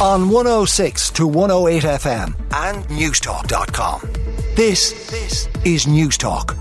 on 106 to 108 FM and Newstalk.com. This, this is Newstalk.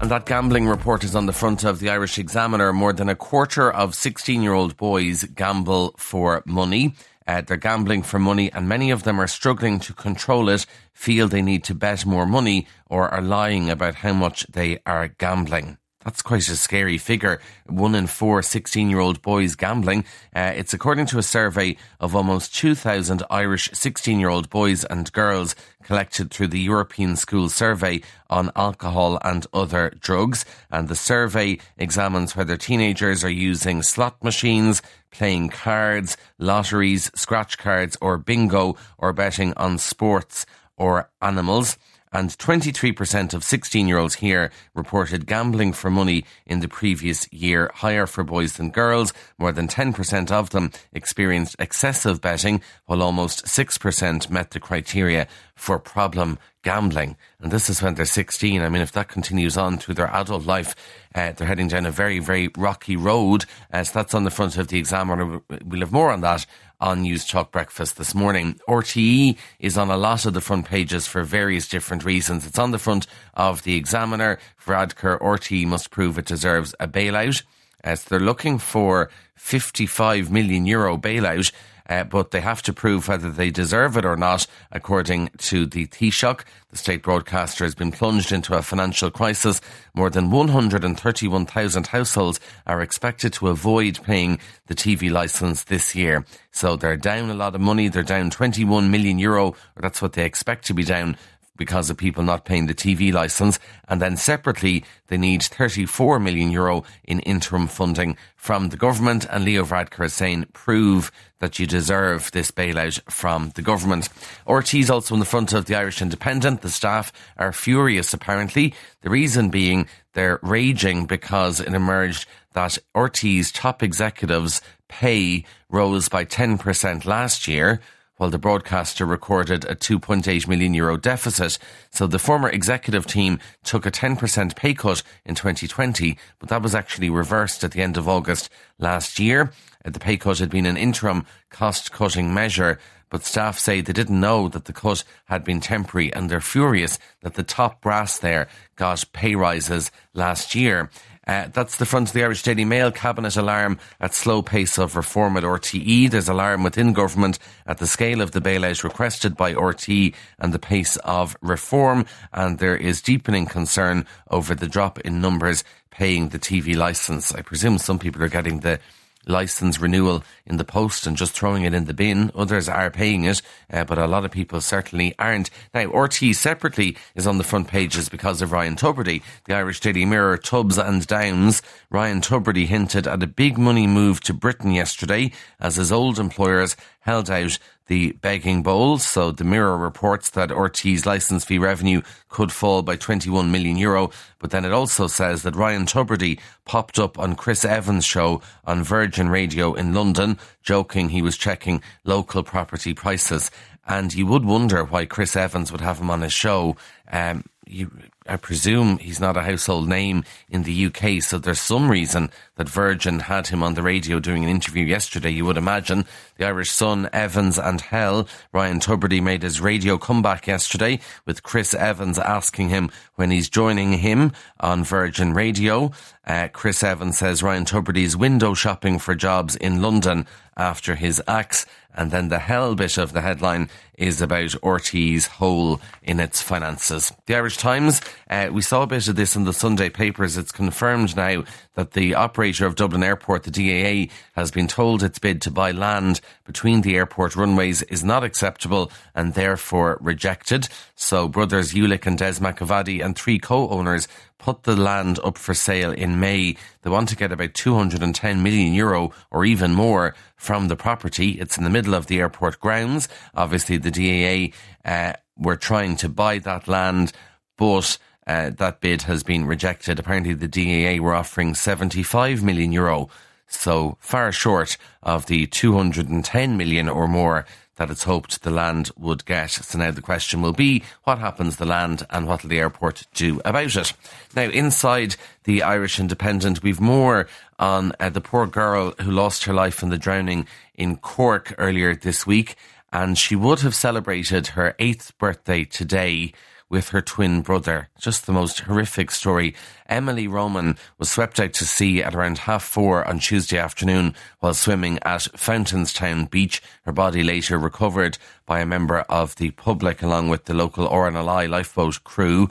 And that gambling report is on the front of the Irish Examiner. More than a quarter of 16 year old boys gamble for money. Uh, they're gambling for money, and many of them are struggling to control it, feel they need to bet more money, or are lying about how much they are gambling. That's quite a scary figure. One in four 16 year old boys gambling. Uh, it's according to a survey of almost 2,000 Irish 16 year old boys and girls collected through the European School Survey on alcohol and other drugs. And the survey examines whether teenagers are using slot machines, playing cards, lotteries, scratch cards, or bingo, or betting on sports or animals and 23% of 16 year olds here reported gambling for money in the previous year, higher for boys than girls. More than 10% of them experienced excessive betting, while almost 6% met the criteria for problem gambling. And this is when they're 16. I mean, if that continues on through their adult life, uh, they're heading down a very, very rocky road. Uh, so that's on the front of the examiner. We'll have more on that on Newstalk Breakfast this morning. RTE is on a lot of the front pages for various different reasons. It's on the front of the Examiner. Varadkar RTE must prove it deserves a bailout. As uh, they're looking for 55 million euro bailout uh, but they have to prove whether they deserve it or not, according to the Taoiseach. The state broadcaster has been plunged into a financial crisis. More than 131,000 households are expected to avoid paying the TV licence this year. So they're down a lot of money. They're down 21 million euro, or that's what they expect to be down because of people not paying the TV licence. And then separately, they need 34 million euro in interim funding from the government. And Leo Varadkar is saying, prove that you deserve this bailout from the government. RTÉ's also in the front of the Irish Independent. The staff are furious, apparently. The reason being they're raging because it emerged that RTÉ's top executives' pay rose by 10% last year while the broadcaster recorded a 2.8 million euro deficit. So the former executive team took a 10% pay cut in 2020, but that was actually reversed at the end of August last year. Uh, the pay cut had been an interim cost cutting measure, but staff say they didn't know that the cut had been temporary and they're furious that the top brass there got pay rises last year. Uh, that's the front of the Irish Daily Mail cabinet alarm at slow pace of reform at RTE. There's alarm within government at the scale of the bailout requested by RTE and the pace of reform. And there is deepening concern over the drop in numbers paying the TV licence. I presume some people are getting the license renewal in the post and just throwing it in the bin. Others are paying it, uh, but a lot of people certainly aren't. Now, RT separately is on the front pages because of Ryan Tubridy. The Irish Daily Mirror, Tubbs and Downs. Ryan Tubridy hinted at a big money move to Britain yesterday as his old employers held out the begging bowl. So the Mirror reports that RTÉ's licence fee revenue could fall by 21 million euro. But then it also says that Ryan Tubridy popped up on Chris Evans' show on Virgin Radio in London, joking he was checking local property prices. And you would wonder why Chris Evans would have him on his show. Um, you, I presume he's not a household name in the UK, so there's some reason that Virgin had him on the radio doing an interview yesterday, you would imagine. The Irish Sun, Evans and Hell. Ryan Tubridy made his radio comeback yesterday with Chris Evans asking him when he's joining him on Virgin Radio. Uh, Chris Evans says Ryan Tubridy's window shopping for jobs in London after his axe. And then the hell bit of the headline is about RTÉ's hole in its finances. The Irish Times, uh, we saw a bit of this in the Sunday papers. It's confirmed now that the operator of Dublin Airport, the DAA, has been told its bid to buy land between the airport runways is not acceptable and therefore rejected. So brothers Ulick and Des McEvaddy and three co-owners put the land up for sale in May. They want to get about 210 million euro or even more from the property. It's in the middle of the airport grounds. Obviously, the DAA uh, were trying to buy that land, but uh, that bid has been rejected. Apparently, the DAA were offering 75 million euro, so far short of the 210 million or more that it's hoped the land would get. So now the question will be what happens the land and what will the airport do about it? Now, inside the Irish Independent, we've more on uh, the poor girl who lost her life in the drowning in Cork earlier this week. And she would have celebrated her eighth birthday today with her twin brother. Just the most horrific story. Emily Roman was swept out to sea at around half four on Tuesday afternoon while swimming at Fountainstown Beach. Her body later recovered by a member of the public along with the local RNLI lifeboat crew.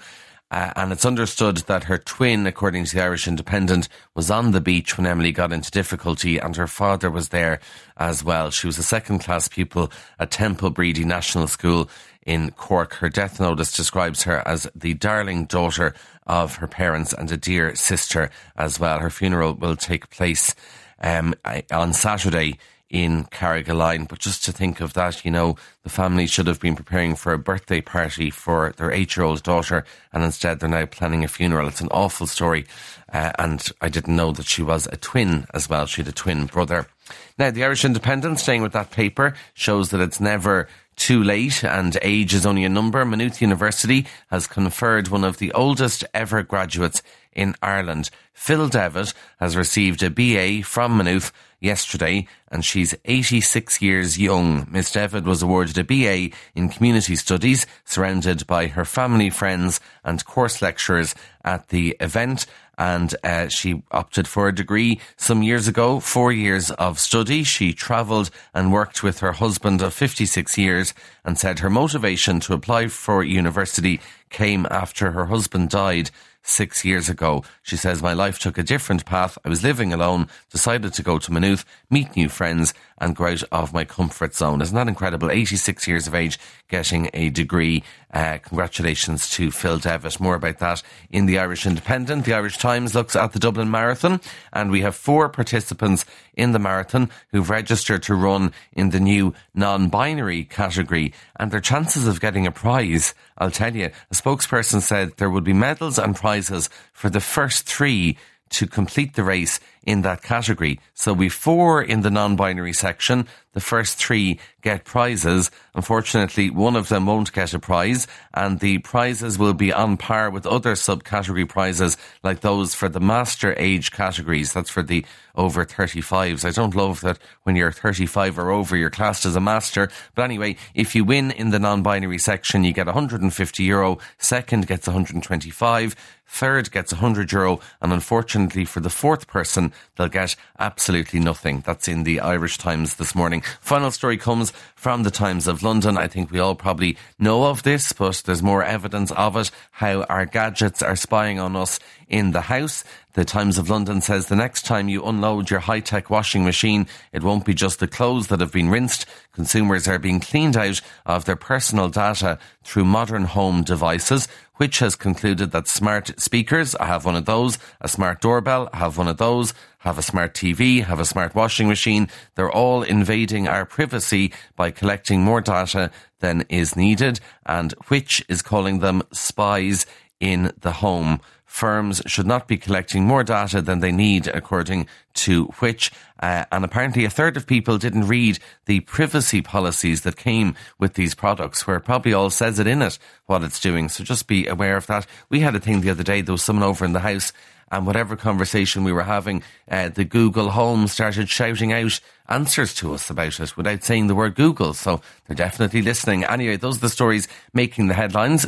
Uh, and it's understood that her twin, according to the Irish Independent, was on the beach when Emily got into difficulty, and her father was there as well. She was a second class pupil at Templebreedy National School in Cork. Her death notice describes her as the darling daughter of her parents and a dear sister as well. Her funeral will take place um, on Saturday in Carrigaline. But just to think of that, you know, the family should have been preparing for a birthday party for their eight year old daughter, and instead they're now planning a funeral. It's an awful story. Uh, and I didn't know that she was a twin as well. She had a twin brother. Now, the Irish Independent, staying with that paper, shows that it's never too late and age is only a number. Maynooth University has conferred one of the oldest ever graduates in Ireland. Phil Devitt has received a BA from Maynooth yesterday and she's 86 years young. Miss Devitt was awarded a BA in Community Studies surrounded by her family, friends and course lecturers at the event and uh, she opted for a degree some years ago, four years of study. She travelled and worked with her husband of 56 years and said her motivation to apply for university came after her husband died six years ago. She says, My life took a different path. I was living alone, decided to go to Maynooth, meet new friends, and grow out of my comfort zone. Isn't that incredible? 86 years of age, getting a degree. Uh, congratulations to Phil Devitt. More about that in the Irish Independent. The Irish Times looks at the Dublin Marathon, and we have four participants in the marathon who've registered to run in the new non-binary category, and their chances of getting a prize, I'll tell you, a spokesperson said there would be medals and prizes for the first three to complete the race in that category. So we four in the non-binary section. The first three get prizes. Unfortunately, one of them won't get a prize and the prizes will be on par with other subcategory prizes like those for the master age categories. That's for the over 35s. I don't love that when you're 35 or over, you're classed as a master. But anyway, if you win in the non-binary section, you get 150 euro. Second gets 125. Third gets 100 euro. And unfortunately for the fourth person, they'll get absolutely nothing. That's in the Irish Times this morning. Final story comes from the Times of London. I think we all probably know of this, but there's more evidence of it, how our gadgets are spying on us in the house. The Times of London says the next time you unload your high tech washing machine, it won't be just the clothes that have been rinsed. Consumers are being cleaned out of their personal data through modern home devices, which has concluded that smart speakers, I have one of those, a smart doorbell, I have one of those, have a smart TV, have a smart washing machine. They're all invading our privacy by collecting more data than is needed and which is calling them spies in the home firms should not be collecting more data than they need, according to which. Uh, and apparently, a third of people didn't read the privacy policies that came with these products, where it probably all says it in it what it's doing. So just be aware of that. We had a thing the other day, there was someone over in the house. And whatever conversation we were having, uh, the Google Home started shouting out answers to us about it without saying the word Google. So they're definitely listening. Anyway, those are the stories making the headlines